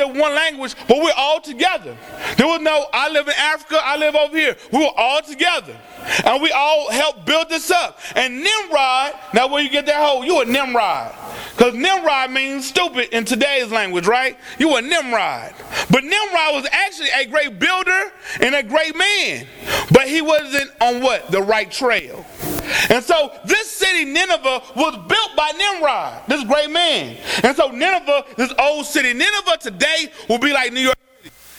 the one language, but we're all together. There was no, I live in Africa, I live over here. We were all together. And we all helped build this up. And Nimrod, now where you get that whole, you a Nimrod. Because Nimrod means stupid in today's language, right? You a Nimrod. But Nimrod was actually a great builder and a great man. But he wasn't on what? The right trail. And so this city, Nineveh, was built by Nimrod, this great man. And so Nineveh, this old city, Nineveh today will be like New York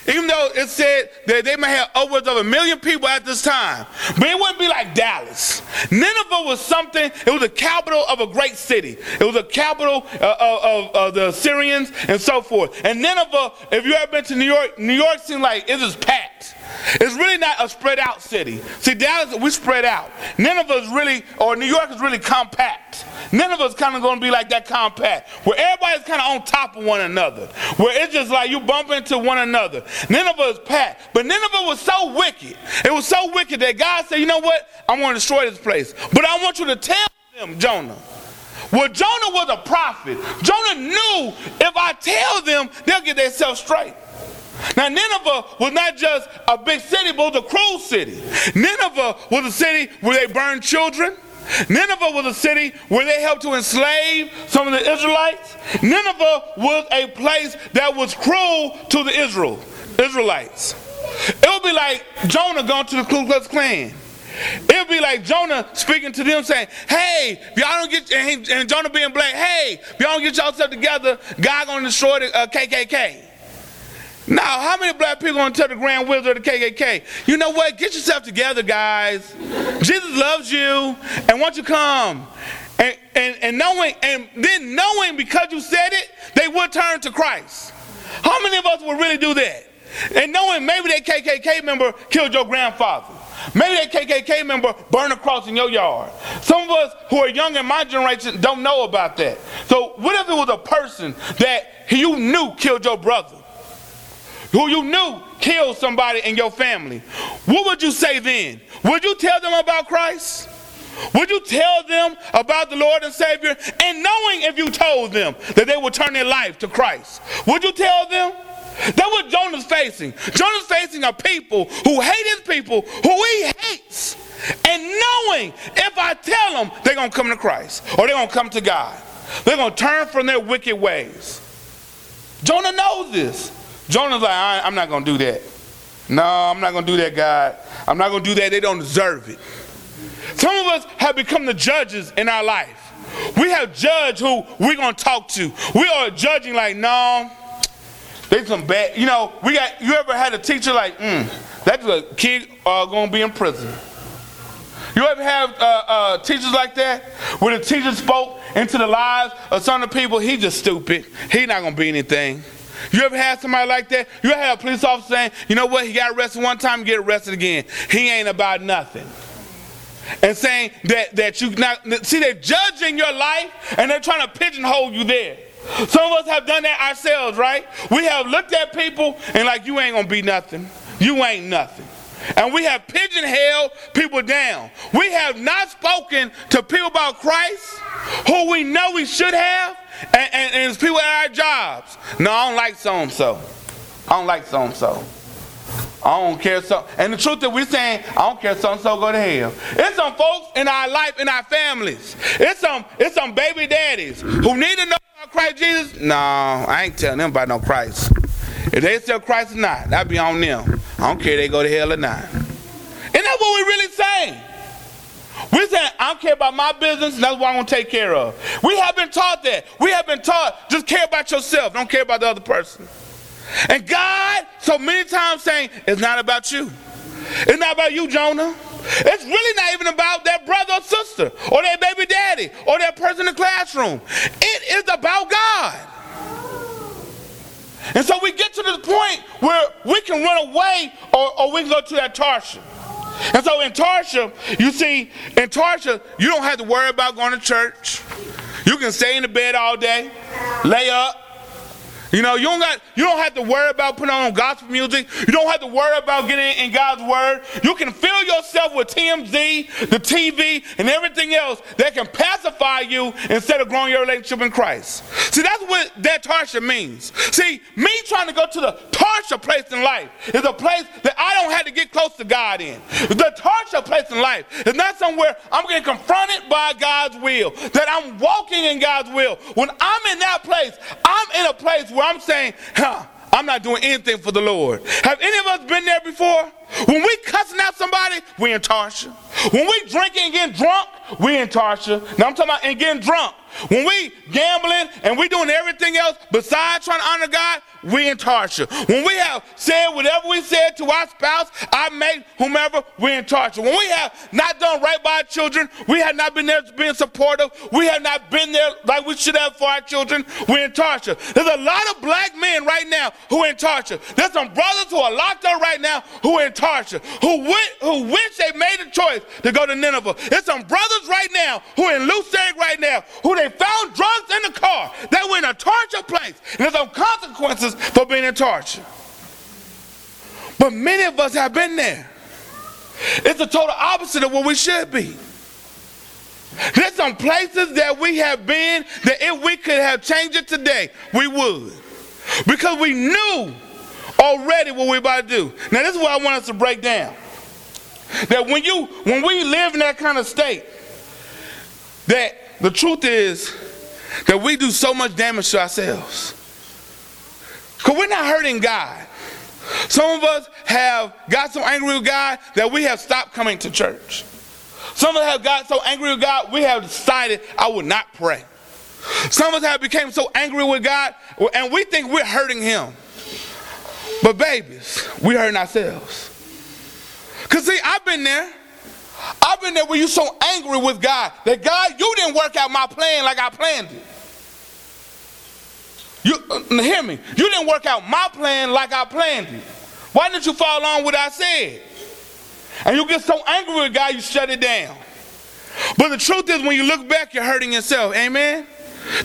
even though it said that they may have upwards of a million people at this time, but it wouldn't be like Dallas. Nineveh was something, it was the capital of a great city. It was a capital uh, of, of, of, the Assyrians and so forth. And Nineveh, if you ever been to New York, New York seems like it is packed. It's really not a spread out city. See, Dallas, we spread out. Nineveh is really, or New York is really compact. Nineveh is kind of going to be like that compact, where everybody's kind of on top of one another, where it's just like you bump into one another. Nineveh is packed, but Nineveh was so wicked. It was so wicked that God said, you know what? I'm going to destroy this place. But I want you to tell them, Jonah. Well, Jonah was a prophet. Jonah knew if I tell them, they'll get themselves straight. Now, Nineveh was not just a big city, but it was a cruel city. Nineveh was a city where they burned children. Nineveh was a city where they helped to enslave some of the Israelites. Nineveh was a place that was cruel to the Israel, Israelites. It would be like Jonah going to the Ku Klux Klan. It would be like Jonah speaking to them saying, hey, if y'all don't get, and, Jonah being black, hey, if y'all don't get yourself together, God gonna destroy the uh, KKK. Now, how many black people gonna tell the grand wizard of the KKK? You know what? Get yourself together, guys. Jesus loves you, and won't you come? And, and, and knowing, and then knowing because you said it, they would turn to Christ. How many of us would really do that? And knowing maybe that KKK member killed your grandfather. Maybe that KKK member burned a cross in your yard. Some of us who are young in my generation don't know about that. So what if it was a person that you knew killed your brother? Who you knew killed somebody in your family, what would you say then? Would you tell them about Christ? Would you tell them about the Lord and Savior? And knowing if you told them that they would turn their life to Christ, would you tell them? That's what Jonah's facing. Jonah's facing a people who hate his people, who he hates. And knowing if I tell them, they're going to come to Christ or they're going to come to God. They're going to turn from their wicked ways. Jonah knows this. Jonah's like, I'm not going to do that. No, I'm not going to do that, God. I'm not going to do that. They don't deserve it. Some of us have become the judges in our life. We have judged who we're going to talk to. We are judging like, no, they some bad. You know, we got. You ever had a teacher like, mm, that's a kid uh, going to be in prison. You ever have uh, uh, teachers like that? Where the teacher spoke into the lives of some of the people, he's just stupid. He's not going to be anything. You ever had somebody like that? You ever had a police officer saying, you know what, he got arrested one time, get arrested again. He ain't about nothing. And saying that, that you not see they're judging your life and they're trying to pigeonhole you there. Some of us have done that ourselves, right? We have looked at people and like you ain't gonna be nothing. You ain't nothing. And we have pigeonholed people down. We have not spoken to people about Christ who we know we should have and, and, and people at our jobs. No, I don't like so and so. I don't like so and so. I don't care so. And the truth that we're saying, I don't care so and so go to hell. It's some folks in our life, in our families. It's some, it's some baby daddies who need to know about Christ Jesus. No, I ain't telling them about no Christ. If they sell Christ or not, that be on them. I don't care if they go to hell or not. Isn't that what we're really saying? We're saying, I don't care about my business, that's what I'm going to take care of. We have been taught that. We have been taught, just care about yourself, don't care about the other person. And God, so many times saying, it's not about you. It's not about you, Jonah. It's really not even about that brother or sister, or that baby daddy, or that person in the classroom. It is about God. And so we get to this point where we can run away or, or we can go to that Tarshish. And so in Tarshish, you see, in Tarshish, you don't have to worry about going to church. You can stay in the bed all day, lay up, You know, you don't got you don't have to worry about putting on gospel music. You don't have to worry about getting in God's word. You can fill yourself with TMZ, the TV, and everything else that can pacify you instead of growing your relationship in Christ. See, that's what that Tarsha means. See, me trying to go to the Tarsha place in life is a place that I don't have to get close to God in. The Tarsha place in life is not somewhere I'm getting confronted by God's will, that I'm walking in God's will. When I'm in that place, I'm in a place where I'm saying, huh, I'm not doing anything for the Lord. Have any of us been there before? When we cussing out somebody, we in Tarsha. When we drinking and getting drunk, we in Tarsha. Now I'm talking about and getting drunk. When we gambling and we doing everything else besides trying to honor God, we in Tarsha. When we have said whatever we said to our spouse, our mate, whomever, we in Tarsha. When we have not done right by our children, we have not been there being supportive, we have not been there like we should have for our children, we in Tarsha. There's a lot of black men right now who in Tarsha. There's some brothers who are locked up right now who in Tarsha, who, went, who wish they made a choice to go to Nineveh. There's some brothers right now who in Loose right now, who they found drugs in the car. They were in a Tarsha place. And there's some consequences for being in Tarsha. But many of us have been there. It's the total opposite of what we should be. There's some places that we have been that if we could have changed it today, we would. Because we knew already what we about to do. Now, this is what I want us to break down. That when you when we live in that kind of state, that the truth is that we do so much damage to ourselves. Because we're not hurting God. Some of us have got so angry with God that we have stopped coming to church. Some of us have got so angry with God, we have decided I will not pray. Some of us have become so angry with God, and we think we're hurting Him. But babies, we hurting ourselves. Because see, I've been there. I've been there where you're so angry with God that God, you didn't work out my plan like I planned it. You uh, hear me? You didn't work out my plan like I planned it. Why didn't you follow on what I said? And you get so angry with God, you shut it down. But the truth is, when you look back, you're hurting yourself. Amen?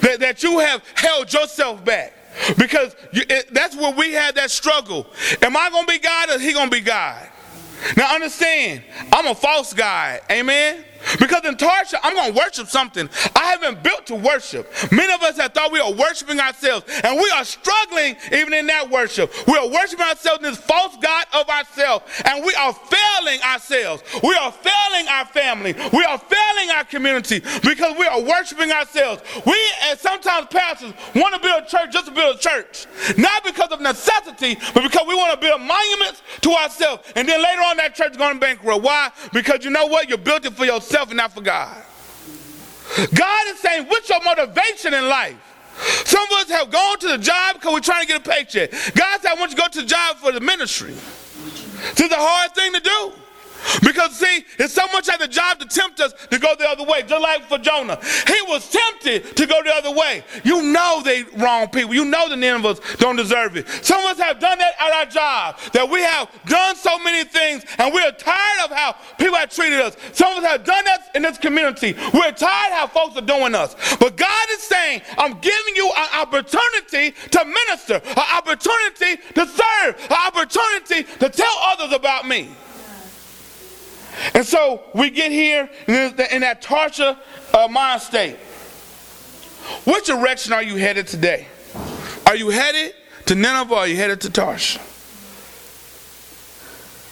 That, that you have held yourself back. Because you, it, that's where we had that struggle. Am I to be God or he to be God? Now understand, I'm a false God. Amen? Because in Tarsha, I'm going to worship something I haven't built to worship. Many of us have thought we are worshiping ourselves, and we are struggling even in that worship. We are worshiping ourselves in this false God of ourselves, and we are failing ourselves. We are failing our family. We are failing our community because we are worshiping ourselves. We, as sometimes pastors, want to build a church just to build a church, not because of necessity, but because we want to build monuments to ourselves. And then later on, that church is going bankrupt. Why? Because you know what? You built it for yourself yourself and not for God. God is saying, what's your motivation in life? Some of us have gone to the job because we're trying to get a paycheck. God said, I want you to go to the job for the ministry. This is a hard thing to do. Because see, it's so much at the job to tempt us to go the other way. Just like for Jonah. He was tempted to go the other way. You know they wrong people. You know the Ninevites don't deserve it. Some of us have done that at our job. That we have done so many things and we're tired of how people have treated us. Some of us have done that in this community. We're tired how folks are doing us. But God is saying, I'm giving you an opportunity to minister, an opportunity to serve, an opportunity to tell others about me. And so we get here in that Tarsha uh, mind state. Which direction are you headed today? Are you headed to Nineveh or are you headed to Tarsha?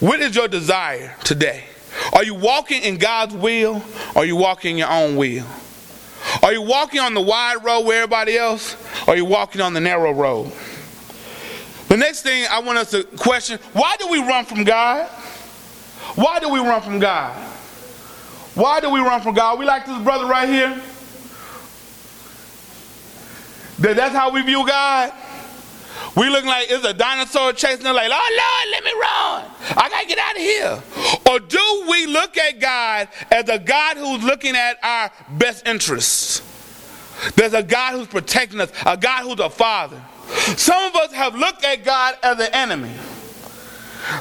What is your desire today? Are you walking in God's will or are you walking in your own will? Are you walking on the wide road where everybody else or are you walking on the narrow road? The next thing I want us to question why do we run from God? Why do we run from God? Why do we run from God? We like this brother right here. That that's how we view God. We look like it's a dinosaur chasing us like, oh Lord, let me run. I gotta get out of here. Or do we look at God as a God who's looking at our best interests? There's a God who's protecting us, a God who's a father. Some of us have looked at God as an enemy.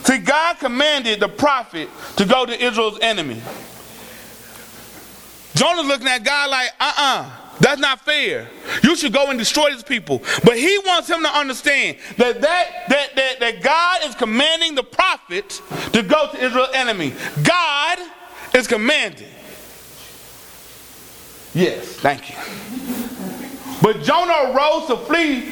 See, God commanded the prophet to go to Israel's enemy. Jonah's looking at God like, uh uh-uh. uh That's not fair. You should go and destroy these people. But he wants him to understand that that, that, that, that God is commanding the prophet to go to Israel's enemy. God is commanding. Yes, thank you. But Jonah arose to flee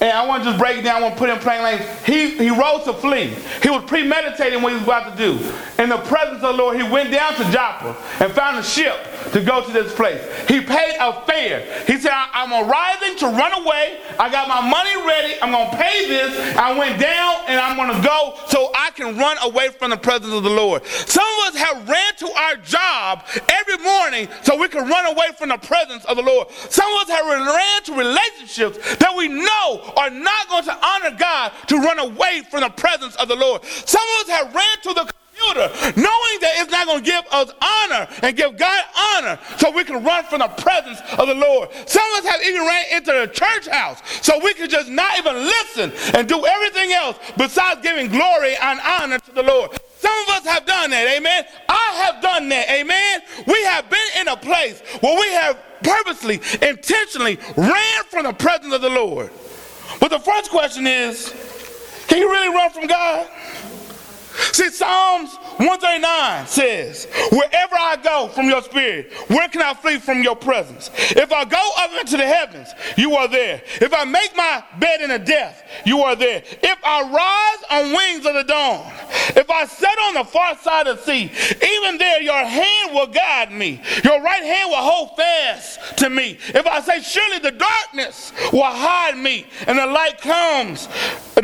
and I want to just break it down, I want to put in plain language. He, he rose to flee. He was premeditating what he was about to do. In the presence of the Lord, he went down to Joppa and found a ship to go to this place. He paid a fare. He said, I'm arriving to run away. I got my money ready. I'm going to pay this. I went down and I'm going to go so I can run away from the presence of the Lord. Some of us have ran to our job every morning so we can run away from the presence of the Lord. Some of us have ran to relationships that we know are not going to honor God to run away from the presence of the Lord. Some of us have ran to the computer knowing that it's not going to give us honor and give God honor so we can run from the presence of the Lord. Some of us have even ran into the church house so we can just not even listen and do everything else besides giving glory and honor to the Lord. Some of us have done that, amen. I have done that, amen. We have been in a place where we have purposely, intentionally ran from the presence of the Lord. But the first question is can you really run from God? See, Psalms 139 says, Wherever I go from your spirit, where can I flee from your presence? If I go up into the heavens, you are there. If I make my bed in the death, you are there. If I rise on wings of the dawn, if I set on the far side of the sea, even there your hand will guide me. Your right hand will hold fast to me. If I say, Surely the darkness will hide me, and the light comes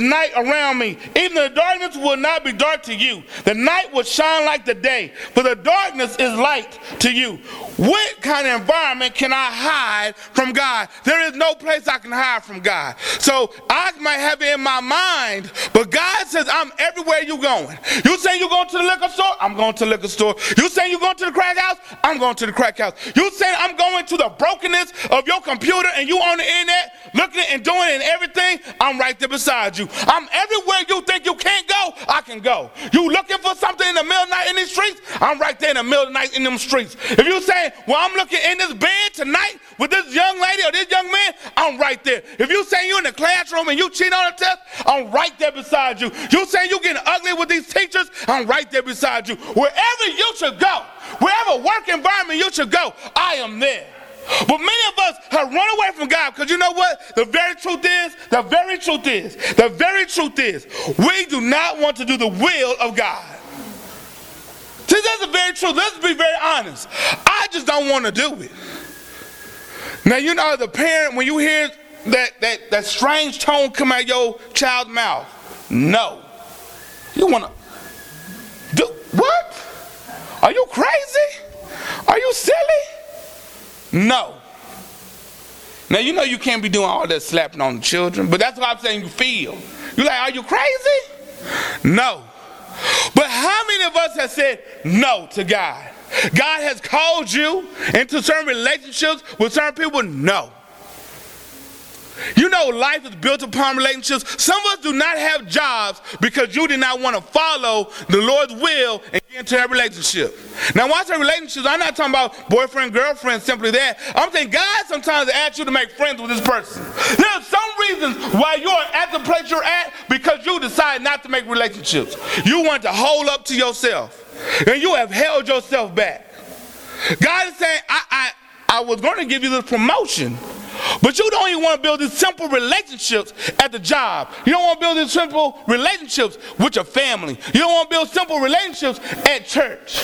night around me, even the darkness will not be dark to you. The night will shine like the day, for the darkness is light to you. What kind of environment can I hide from God? There is no place I can hide from God. So I might have it in my mind, but God says, I'm everywhere you're going. You say you're going to the liquor store? I'm going to the liquor store. You say you're going to the crack house? I'm going to the crack house. You say I'm going to the brokenness of your computer and you on the internet looking and doing and everything? I'm right there beside you. I'm everywhere you think you can't go, I can go. You looking for something in the middle of the night in these streets? I'm right there in the middle of the night in them streets. If you say, well, I'm looking in this bed tonight with this young lady or this young man, I'm right there. If you say you're in the classroom and you cheat on a test, I'm right there beside you. You say you're getting ugly with these teachers, I'm right there beside you. Wherever you should go, wherever work environment you should go, I am there. But many of us have run away from God because you know what? The very truth is, the very truth is, the very truth is, we do not want to do the will of God. See, that's very truth. Let's be very honest. I just don't want to do it. Now, you know, the parent, when you hear that, that, that strange tone come out your child's mouth, no. You want to do what? Are you crazy? Are you silly? No. Now you know you can't be doing all that slapping on the children, but that's what I'm saying you feel. You're like, are you crazy? No. But how many of us have said no to God? God has called you into certain relationships with certain people? No. You know, life is built upon relationships. Some of us do not have jobs because you did not want to follow the Lord's will and get into that relationship. Now, when I say relationships, I'm not talking about boyfriend, girlfriend, simply that. I'm saying God sometimes asks you to make friends with this person. There are some reasons why you're at the place you're at because you decided not to make relationships. You want to hold up to yourself, and you have held yourself back. God is saying, I, I, I was going to give you this promotion. But you don't even want to build these simple relationships at the job. You don't want to build these simple relationships with your family. You don't want to build simple relationships at church.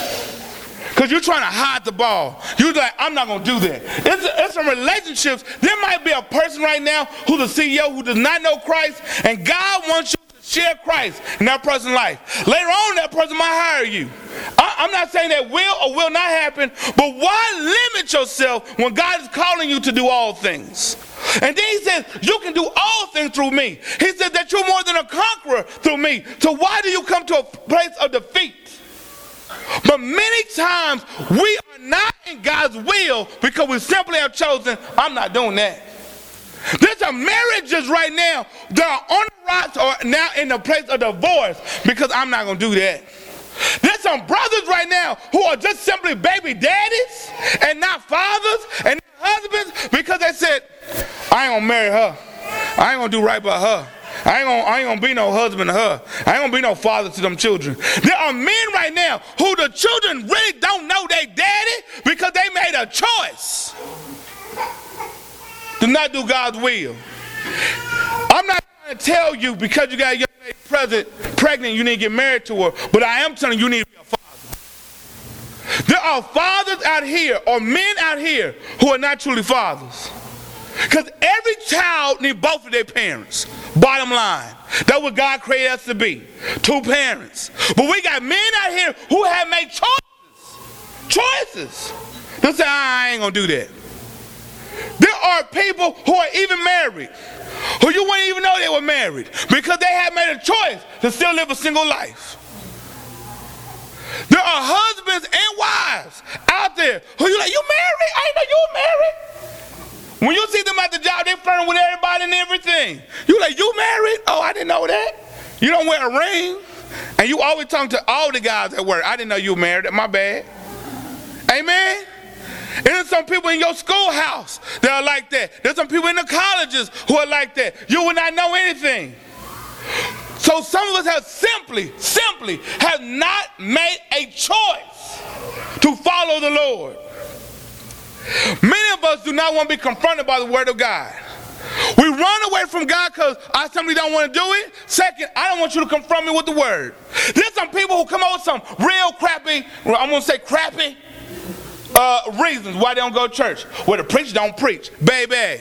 Because you're trying to hide the ball. You're like, I'm not going to do that. It's, it's some relationships. There might be a person right now who's a CEO who does not know Christ, and God wants you share Christ in that person's life. Later on, that person might hire you. I, am not saying that will or will not happen, but why limit yourself when God is calling you to do all things? And then he says, You can do all things through me. He said that you're more than a conqueror through me. So why do you come to a place of defeat? But many times we are not in God's will because we simply have chosen, I'm not doing that. There's some marriages right now that are on the rocks or now in the place of divorce because I'm not going to do that. There's some brothers right now who are just simply baby daddies and not fathers and husbands because they said, I ain't gonna marry her. I ain't gonna do right by her. I ain't, gonna, I ain't gonna be no husband to her. I ain't gonna be no father to them children. There are men right now who the children really don't know their daddy because they made a choice to not do God's will. I'm not trying to tell you because you got a young lady present, pregnant, you need to get married to her, but I am telling you, you need to be a father. There are fathers out here, or men out here, who are not truly fathers. Because every child needs both of their parents. Bottom line. That's what God created us to be. Two parents. But we got men out here who have made choices. Choices. They say, I ain't gonna do that. There are people who are even married, who you wouldn't even know they were married, because they have made a choice to still live a single life. There are husbands and wives out there who you like, you married? I know you married. When you see them at the job, they flirting with everybody and everything. You like, you married? Oh, I didn't know that. You don't wear a ring. And you always talk to all the guys at work. I didn't know you married. My bad. Amen. And there's some people in your schoolhouse that are like that. There's some people in the colleges who are like that. You will not know anything. So some of us have simply, simply have not made a choice to follow the Lord. Many of us do not want to be confronted by the word of God. We run away from God because I simply don't want to do it. Second, I don't want you to confront me with the word. There's some people who come up with some real crappy, I'm going to say crappy, uh, reasons why they don't go to church. Well, the preacher don't preach. Baby.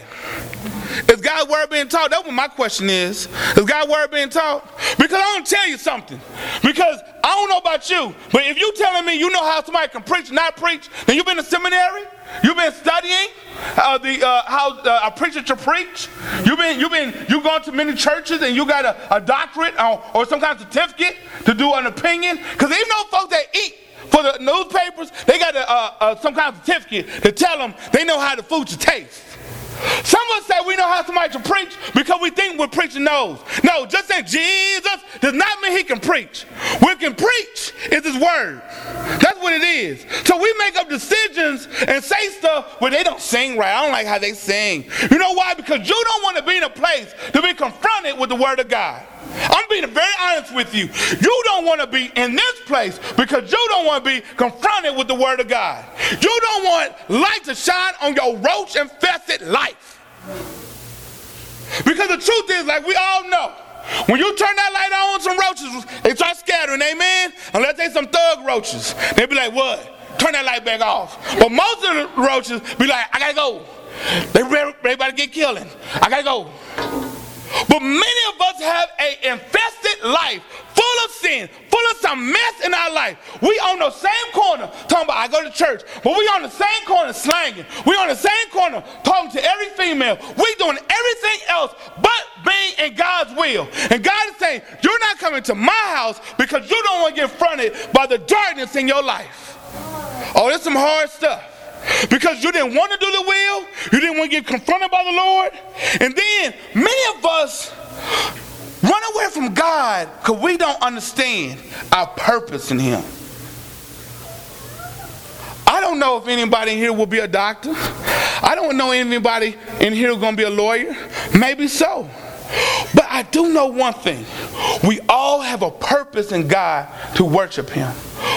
Is God's word being taught? That's what my question is. Is God's word being taught? Because I want to tell you something. Because I don't know about you, but if you telling me you know how somebody can preach, and not preach, then you've been to seminary, you've been studying uh, the uh, how uh, a preacher to preach. You've been you've been you've gone to many churches and you got a, a doctorate or, or some kind of certificate to do an opinion. Because even though folks that eat for the newspapers, they got a, uh, uh, some kind of certificate to tell them they know how the food should taste. Some of us say we know how somebody to preach because we think we're preaching knows. No, just saying Jesus does not mean he can preach. What can preach is his word. That's what it is. So we make up decisions and say stuff where they don't sing right. I don't like how they sing. You know why? Because you don't want to be in a place to be confronted with the word of God. I'm being very honest with you. You don't want to be in this place because you don't want to be confronted with the word of God. You don't want light to shine on your roach infested life. Because the truth is, like we all know, when you turn that light on, some roaches, they start scattering, amen? Unless they some thug roaches. They be like, what? Turn that light back off. But most of the roaches be like, I gotta go. They everybody get killing. I gotta go. But many of us have an infested life, full of sin, full of some mess in our life. We on the same corner talking about I go to church, but we on the same corner slanging. We on the same corner talking to every female. We doing everything else but being in God's will. And God is saying, you're not coming to my house because you don't want to get fronted by the darkness in your life. Oh, that's some hard stuff because you didn't want to do the will, you didn't want to get confronted by the Lord. And then many of us run away from God because we don't understand our purpose in Him. I don't know if anybody here will be a doctor. I don't know anybody in here going to be a lawyer. Maybe so. But I do know one thing. We all have a purpose in God to worship Him.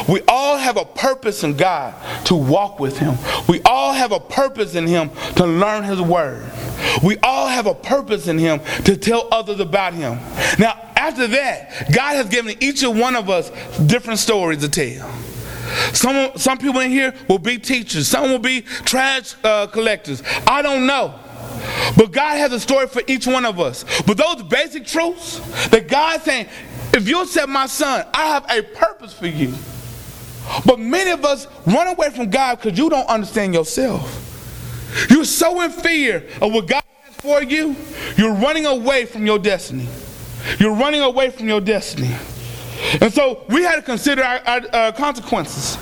We all have a purpose in God to walk with Him. We all have a purpose in Him to learn His Word. We all have a purpose in Him to tell others about Him. Now, after that, God has given each and one of us different stories to tell. Some, some people in here will be teachers, some will be trash uh, collectors. I don't know. But God has a story for each one of us. But those basic truths that God's saying, if you accept my son, I have a purpose for you. But many of us run away from God because you don't understand yourself. You're so in fear of what God has for you, you're running away from your destiny. You're running away from your destiny. And so we had to consider our, our uh, consequences.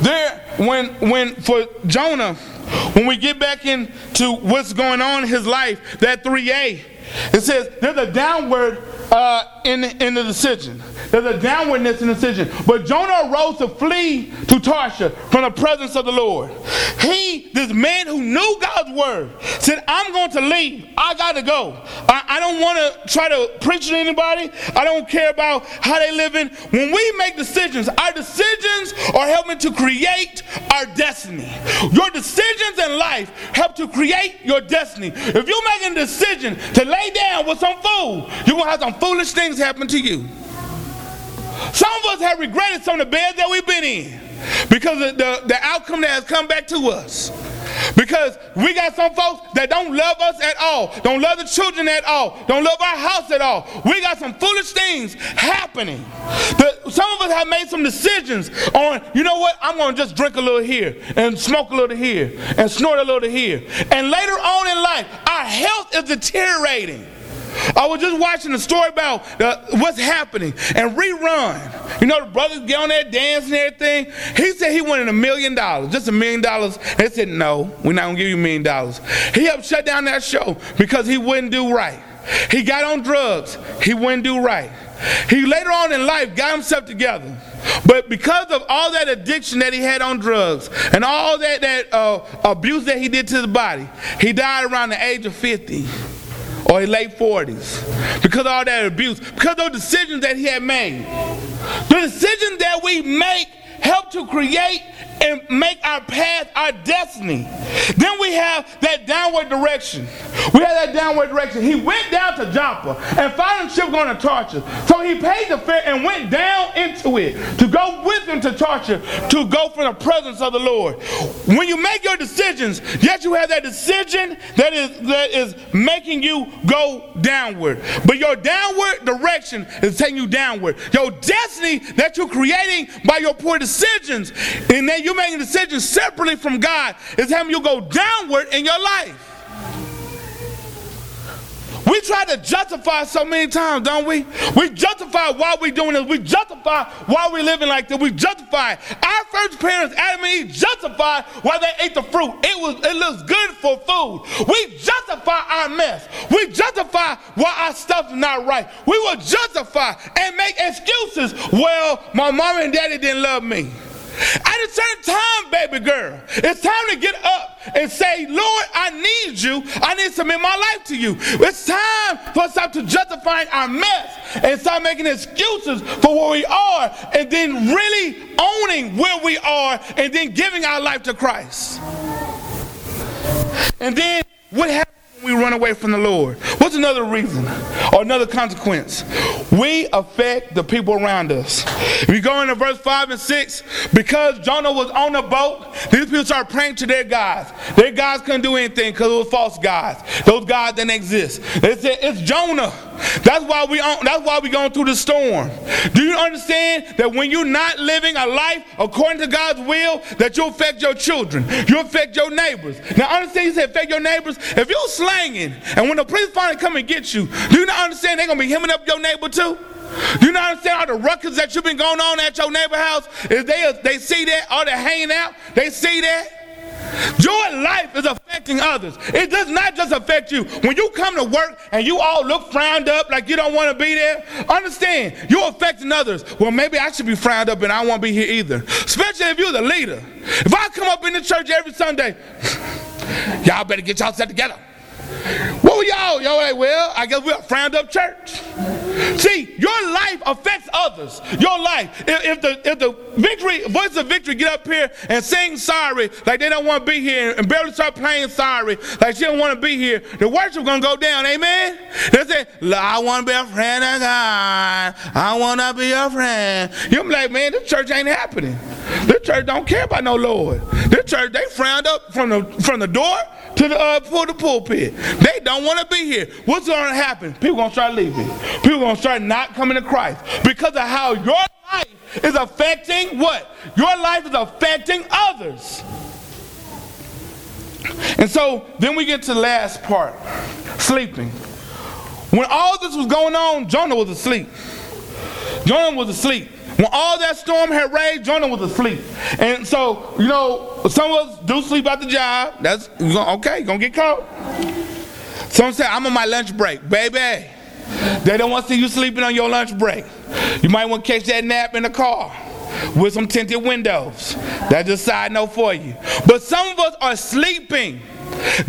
There, when, when for Jonah, when we get back into what's going on in his life, that 3a, it says there's a downward uh, in, in the decision. there's a downwardness in the decision. But Jonah arose to flee to Tarshish from the presence of the Lord. He, this man who knew God's word, said, I'm going to leave. I got to go. I, I don't want to try to preach to anybody. I don't care about how they living. When we make decisions, our decisions are helping to create our destiny. Your decisions in life help to create your destiny. If you're making a decision to lay down with some fool, you're going to have some foolish things happen to you. Some of us have regretted some of the beds that we've been in because of the, the outcome that has come back to us. Because we got some folks that don't love us at all, don't love the children at all, don't love our house at all. We got some foolish things happening. The, some of us have made some decisions on, you know what, I'm going to just drink a little here and smoke a little here and snort a little here. And later on in life, our health is deteriorating. I was just watching a story about uh, what's happening and rerun. You know, the brothers get on there dancing and everything. He said he wanted a million dollars, just a million dollars. They said, no, we're not going to give you a million dollars. He helped shut down that show because he wouldn't do right. He got on drugs, he wouldn't do right. He later on in life got himself together. But because of all that addiction that he had on drugs and all that, that uh, abuse that he did to his body, he died around the age of 50 or his late 40s because of all that abuse, because of those decisions that he had made. The decisions that we make help to create and make our path our destiny. Then we have that downward direction. We have that downward direction. He went down to Joppa and found a ship going to Tarshish. So he paid the fare and went down into it to go with him to Tarshish to go from the presence of the Lord. When you make your decisions, yes, you have that decision that is that is making you go downward. But your downward direction is taking you downward. Your destiny that you're creating by your poor decisions, and then you making decisions separately from God is having you go downward in your life. We try to justify so many times, don't we? We justify why we're doing this. We justify why we're living like this. We justify. Our first parents, Adam and Eve, justify why they ate the fruit. It was it looks good for food. We justify our mess. We justify why our stuff is not right. We will justify and make excuses. Well, my mom and daddy didn't love me. At a certain time, baby girl, it's time to get up and say, Lord, I need you. I need to submit my life to you. It's time for us to stop to justifying our mess and start making excuses for where we are and then really owning where we are and then giving our life to Christ. And then what happens? We run away from the Lord? What's another reason or another consequence? We affect the people around us. If you go into verse 5 and 6, because Jonah was on the boat, these people started praying to their gods. Their gods couldn't do anything because it was false gods. Those gods didn't exist. They said, It's Jonah. That's why we on, that's why we going through the storm. Do you understand that when you're not living a life according to God's will, that you affect your children, you affect your neighbors. Now understand, you said affect your neighbors. If you're slanging, and when the police finally come and get you, do you not understand they're gonna be hemming up your neighbor too? Do you not understand all the ruckus that you've been going on at your neighbor house? Is they they see that, all they're hanging out, they see that. Your life is affecting others. It does not just affect you. When you come to work and you all look frowned up like you don't want to be there, understand you're affecting others. Well, maybe I should be frowned up and I won't be here either. Especially if you're the leader. If I come up in the church every Sunday, y'all better get y'all set together. What were y'all? Y'all like, well, I guess we're a frowned up church. See, your life affects others. Your life. If, if, the if the victory, voice of victory get up here and sing sorry, like they don't want to be here, and barely start playing sorry, like she don't want to be here, the worship gonna go down. Amen. They say, I want to be a friend of God. I want to be a friend. You're like, man, this church ain't happening. This church don't care about no Lord. This church, they frowned up from the from the door to the uh, for the pulpit. They don't want to be here. What's going to happen? People going to start leaving. People going to start not coming to Christ because of how your life is affecting what? Your life is affecting others. And so then we get to the last part sleeping. When all this was going on, Jonah was asleep. Jonah was asleep. When all that storm had raged, Jonah was asleep. And so, you know, some of us do sleep at the job. That's okay, gonna get caught. Some say, I'm on my lunch break. Baby, They don't want to see you sleeping on your lunch break. You might want to catch that nap in the car with some tinted windows. That's just a side note for you. But some of us are sleeping.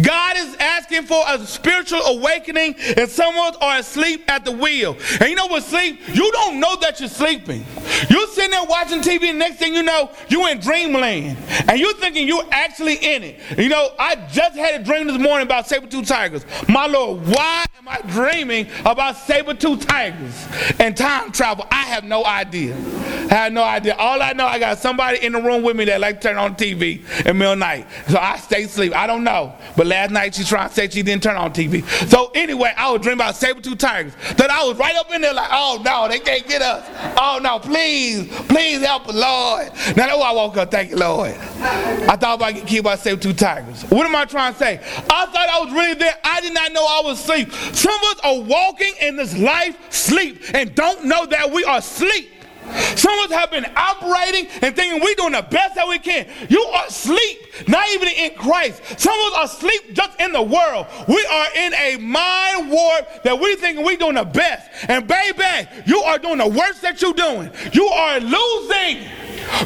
God is asking for a spiritual awakening, and some of us are asleep at the wheel. And you know what sleep? You don't know that you're sleeping. You're sitting there watching TV, and next thing you know, you're in dreamland. And you're thinking you're actually in it. You know, I just had a dream this morning about saber-tooth tigers. My Lord, why am I dreaming about saber-tooth tigers and time travel? I have no idea. I have no idea. All I know, I got somebody in the room with me that like to turn on TV in middle night. So I stay asleep. I don't know. But last night she tried to say she didn't turn on TV. So anyway, I was dreaming about saber-tooth tigers. That I was right up in there like, oh no, they can't get us. Oh no, please, please help us, Lord. Now that's why I woke up, thank you, Lord. I thought about getting killed by saber-tooth tigers. What am I trying to say? I thought I was really there. I did not know I was asleep. Some of us are walking in this life sleep and don't know that we are asleep. Some of us have been operating and thinking we're doing the best that we can. You are asleep, not even in Christ. Some of us are asleep just in the world. We are in a mind warp that we think we're doing the best. And baby, you are doing the worst that you're doing. You are losing.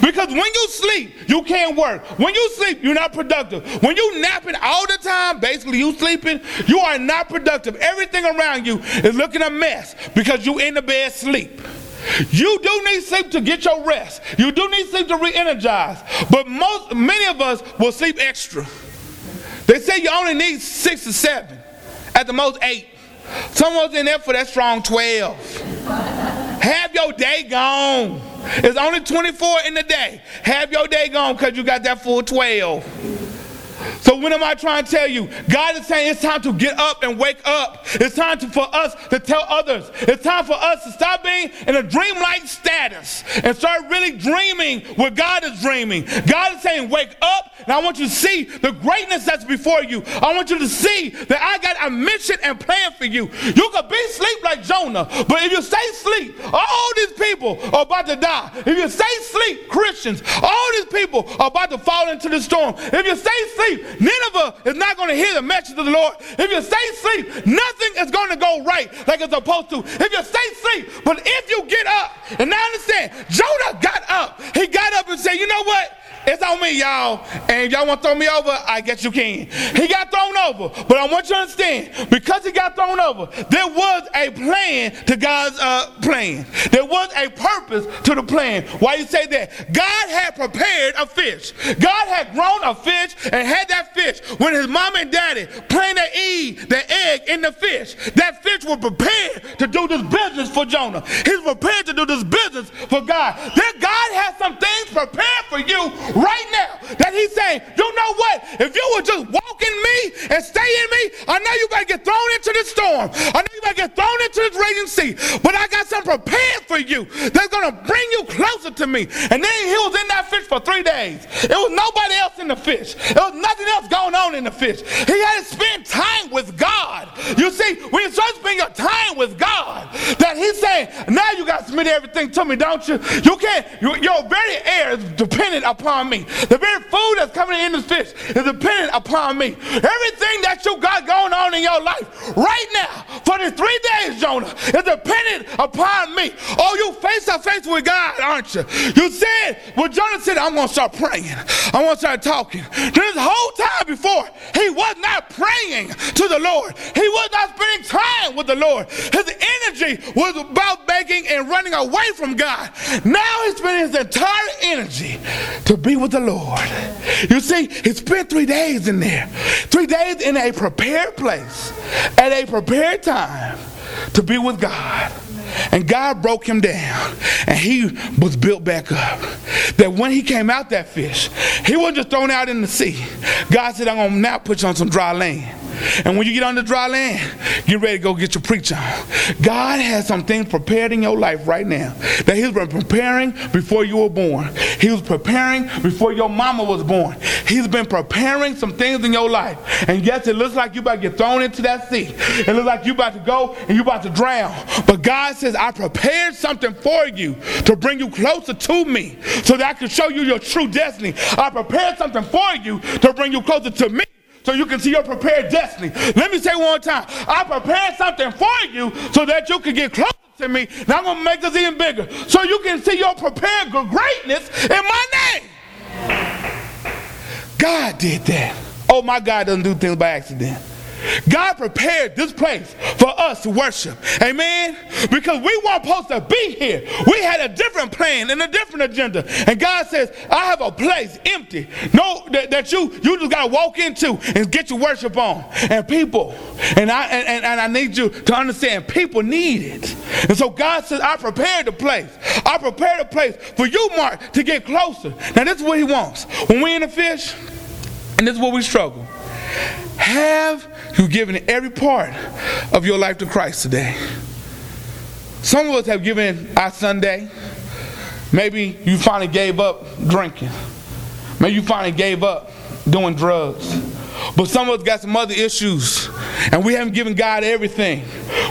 Because when you sleep, you can't work. When you sleep, you're not productive. When you napping all the time, basically you sleeping, you are not productive. Everything around you is looking a mess because you in the bed sleep. You do need sleep to get your rest. You do need sleep to re-energize. But most many of us will sleep extra. They say you only need six or seven, at the most eight. Someone's in there for that strong 12. Have your day gone. It's only 24 in the day. Have your day gone because you got that full 12. So when am I trying to tell you? God is saying it's time to get up and wake up. It's time to, for us to tell others. It's time for us to stop being in a dreamlike status and start really dreaming what God is dreaming. God is saying, wake up, and I want you to see the greatness that's before you. I want you to see that I got a mission and plan for you. You could be asleep like Jonah, but if you stay asleep, all these people are about to die. If you stay asleep, Christians, all these people are about to fall into the storm. If you stay asleep, Nineveh is not going to hear the message of the Lord. If you stay asleep, nothing is going to go right like it's supposed to. If you stay asleep, but if you get up, and now understand, Jonah got up. He got up and said, you know what? It's on me, y'all. And if y'all want to throw me over, I guess you can. He got thrown over. But I want you to understand, because he got thrown over, there was a plan to God's uh, plan. There was a purpose to the plan. Why you say that? God had prepared a fish. God had grown a fish and had that fish. When his mom and daddy planted Eve, the egg in the fish, that fish was prepared to do this business for Jonah. He's prepared to do this business for God. Then God has some things prepared for you right now that he's saying, you know what? If you would just walk in me and stay in me, I know you better get thrown into the storm. I know you better get thrown into this raging sea. But I got something prepared for you that's going to bring you closer to me. And then he was in that fish for three days. It was nobody else in the fish. There was nothing else going on in the fish. He had to spend time with God. You see, when you start spending your time with God, that he's saying, now you got to submit everything to me, don't you? You can't, you, your very air is dependent upon me. The very food that's coming in this fish is dependent upon me. Everything that you got going on in your life right now for these three days, Jonah, is dependent upon me. Oh, you face to face with God, aren't you? You said, well, Jonah said, I'm going to start praying. I'm going to start talking. This whole time before, he was not praying to the Lord. He was not spending time with the Lord. His energy was about begging and running away from God. Now he's spending his entire energy to be with the Lord. You see, he spent three days in there, three days in a prepared place, at a prepared time to be with God. And God broke him down and he was built back up. That when he came out that fish, he wasn't just thrown out in the sea. God said, I'm going to now put you on some dry land. And when you get on the dry land, get ready to go get your preach on. God has some things prepared in your life right now that He's been preparing before you were born. He was preparing before your mama was born. He's been preparing some things in your life. And yes, it looks like you about to get thrown into that sea. It looks like you about to go and you about to drown. But God says, I prepared something for you to bring you closer to me so that I can show you your true destiny. I prepared something for you to bring you closer to me so you can see your prepared destiny. Let me say one time. I prepared something for you so that you can get closer to me. Now I'm going to make this even bigger so you can see your prepared greatness in my name. God did that. Oh, my God doesn't do things by accident. God prepared this place for us to worship. Amen. Because we weren't supposed to be here. We had a different plan and a different agenda. And God says, I have a place empty. No, that, that you you just gotta walk into and get your worship on. And people, and I and, and I need you to understand, people need it. And so God says, I prepared the place. I prepared a place for you, Mark, to get closer. Now, this is what he wants. When we in the fish, and this is what we struggle. Have you given every part of your life to Christ today? Some of us have given our Sunday. Maybe you finally gave up drinking. Maybe you finally gave up doing drugs. But some of us got some other issues, and we haven't given God everything.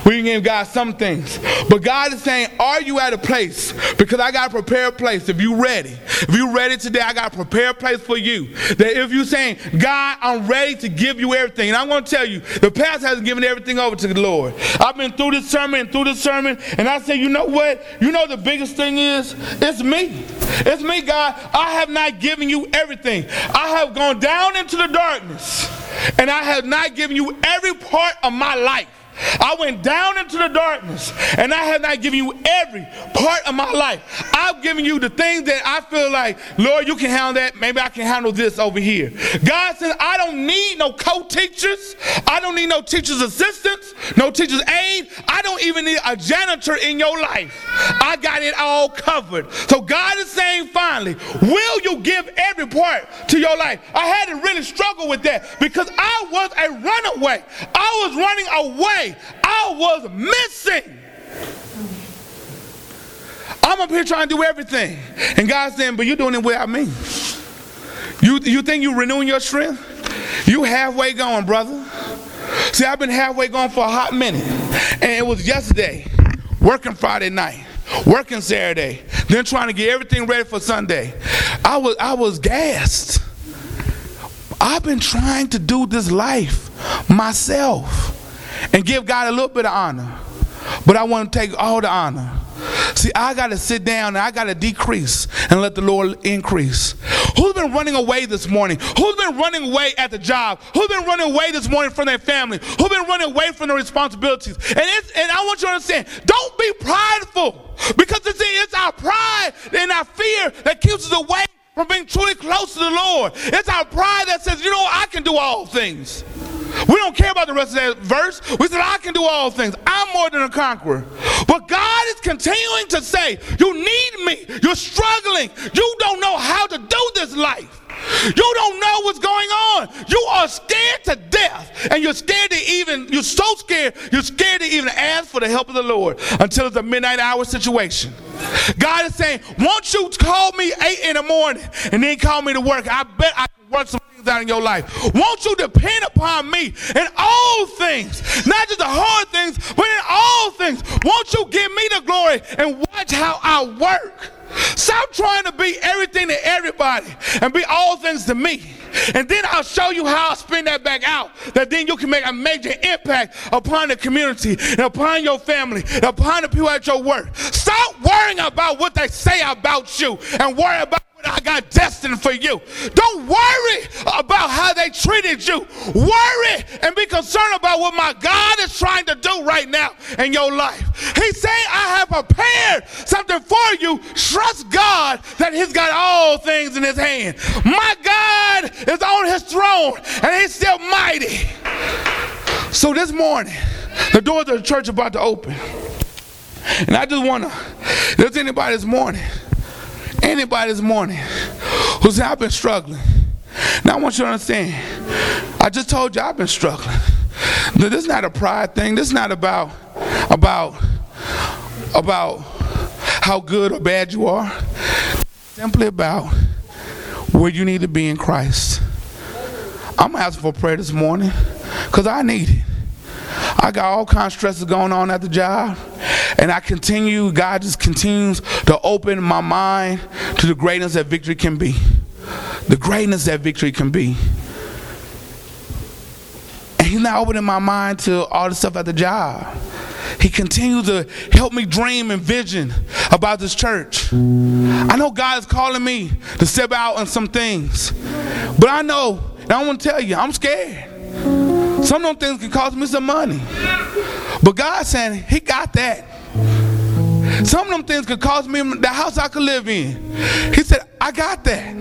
We give God some things. But God is saying, Are you at a place? Because I got to prepare a place. If you ready, if you ready today, I got to prepare a place for you. That if you're saying, God, I'm ready to give you everything. And I'm going to tell you, the pastor hasn't given everything over to the Lord. I've been through this sermon and through this sermon, and I say, you know what? You know the biggest thing is? It's me. It's me, God. I have not given you everything. I have gone down into the darkness, and I have not given you every part of my life. I went down into the darkness and I have not given you every part of my life. I've given you the things that I feel like, Lord, you can handle that. Maybe I can handle this over here. God said, I don't need no co teachers. I don't need no teacher's assistants, no teacher's aid. I don't even need a janitor in your life. I got it all covered. So God is saying finally, will you give every part to your life? I had to really struggle with that because I was a runaway. I was running away I was missing. I'm up here trying to do everything. And God's saying, but you're doing it without me. You, you think you're renewing your strength? You halfway going, brother. See, I've been halfway going for a hot minute. And it was yesterday, working Friday night, working Saturday, then trying to get everything ready for Sunday. I was I was gassed. I've been trying to do this life myself and give God a little bit of honor. But I want to take all the honor. See, I got to sit down and I got to decrease and let the Lord increase. Who's been running away this morning? Who's been running away at the job? Who's been running away this morning from their family? Who's been running away from their responsibilities? And, and I want you to understand don't be prideful because it's, it's our pride and our fear that keeps us away from being truly close to the Lord. It's our pride that says, you know, I can do all things. We don't care about the rest of that verse. We said, I can do all things. I'm more than a conqueror. But God is continuing to say, You need me. You're struggling. You don't know how to do this life. You don't know what's going on. You are scared to death. And you're scared to even, you're so scared, you're scared to even ask for the help of the Lord until it's a midnight hour situation. God is saying, Won't you call me eight in the morning and then call me to work? I bet I can work some out in your life. Won't you depend upon me in all things, not just the hard things, but in all things? Won't you give me the glory and watch how I work? Stop trying to be everything to everybody and be all things to me. And then I'll show you how I'll spin that back out. That then you can make a major impact upon the community and upon your family and upon the people at your work. Stop worrying about what they say about you and worry about I got destined for you. Don't worry about how they treated you. Worry and be concerned about what my God is trying to do right now in your life. He said, I have prepared something for you. Trust God that He's got all things in His hand. My God is on His throne and He's still mighty. So this morning, the doors of the church are about to open. And I just want to, there's anybody this morning Anybody this morning who said, I've been struggling. Now, I want you to understand, I just told you I've been struggling. This is not a pride thing. This is not about, about, about how good or bad you are. Simply about where you need to be in Christ. I'm asking for prayer this morning because I need it. I got all kinds of stresses going on at the job. And I continue, God just continues to open my mind to the greatness that victory can be. The greatness that victory can be. And He's not opening my mind to all the stuff at the job. He continues to help me dream and vision about this church. I know God is calling me to step out on some things, but I know, and I want to tell you, I'm scared. Some of them things can cost me some money. But God's saying, He got that. Some of them things could cost me the house I could live in. He said, I got that.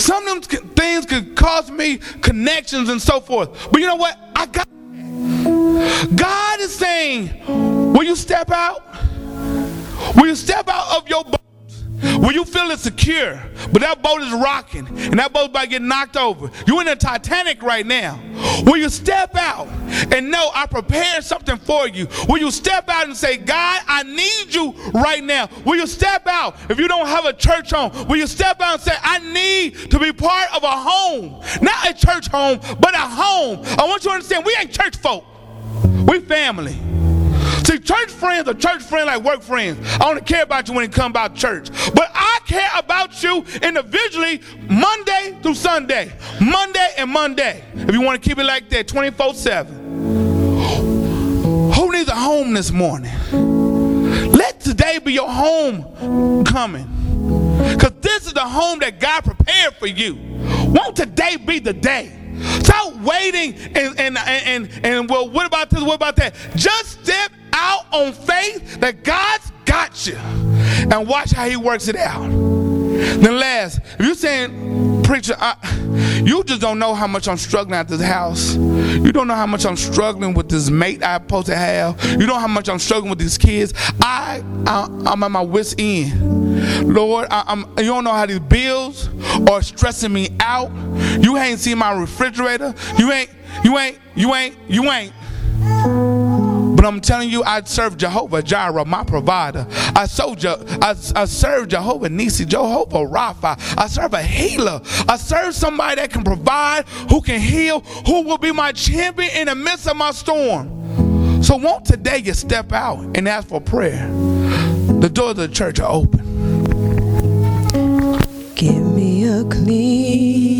Some of them things could cost me connections and so forth. But you know what? I got that. God is saying, will you step out? Will you step out of your boat? When you feel secure, but that boat is rocking and that boat's about to get knocked over. You're in the Titanic right now. Will you step out and know I prepared something for you? Will you step out and say, God, I need you right now? Will you step out if you don't have a church home? Will you step out and say, I need to be part of a home? Not a church home, but a home. I want you to understand we ain't church folk, we family. See, church friends are church friends like work friends. I only care about you when it comes about church. But I care about you individually Monday through Sunday. Monday and Monday. If you want to keep it like that, 24 7. Who needs a home this morning? Let today be your home coming. Because this is the home that God prepared for you. Won't today be the day? Stop waiting and, and, and, and, and well, what about this? What about that? Just step out on faith that God's got you and watch how he works it out. Then last, if you're saying, preacher, I, you just don't know how much I'm struggling at this house. You don't know how much I'm struggling with this mate I'm supposed to have. You know how much I'm struggling with these kids. I, I am at my wits end. Lord, I, you don't know how these bills are stressing me out. You ain't seen my refrigerator. You ain't, you ain't, you ain't, you ain't. But I'm telling you, I serve Jehovah Jireh, my provider. I serve, Je- I, I serve Jehovah Nisi, Jehovah Rapha. I serve a healer. I serve somebody that can provide, who can heal, who will be my champion in the midst of my storm. So won't today you step out and ask for prayer? The doors of the church are open. Give me a clean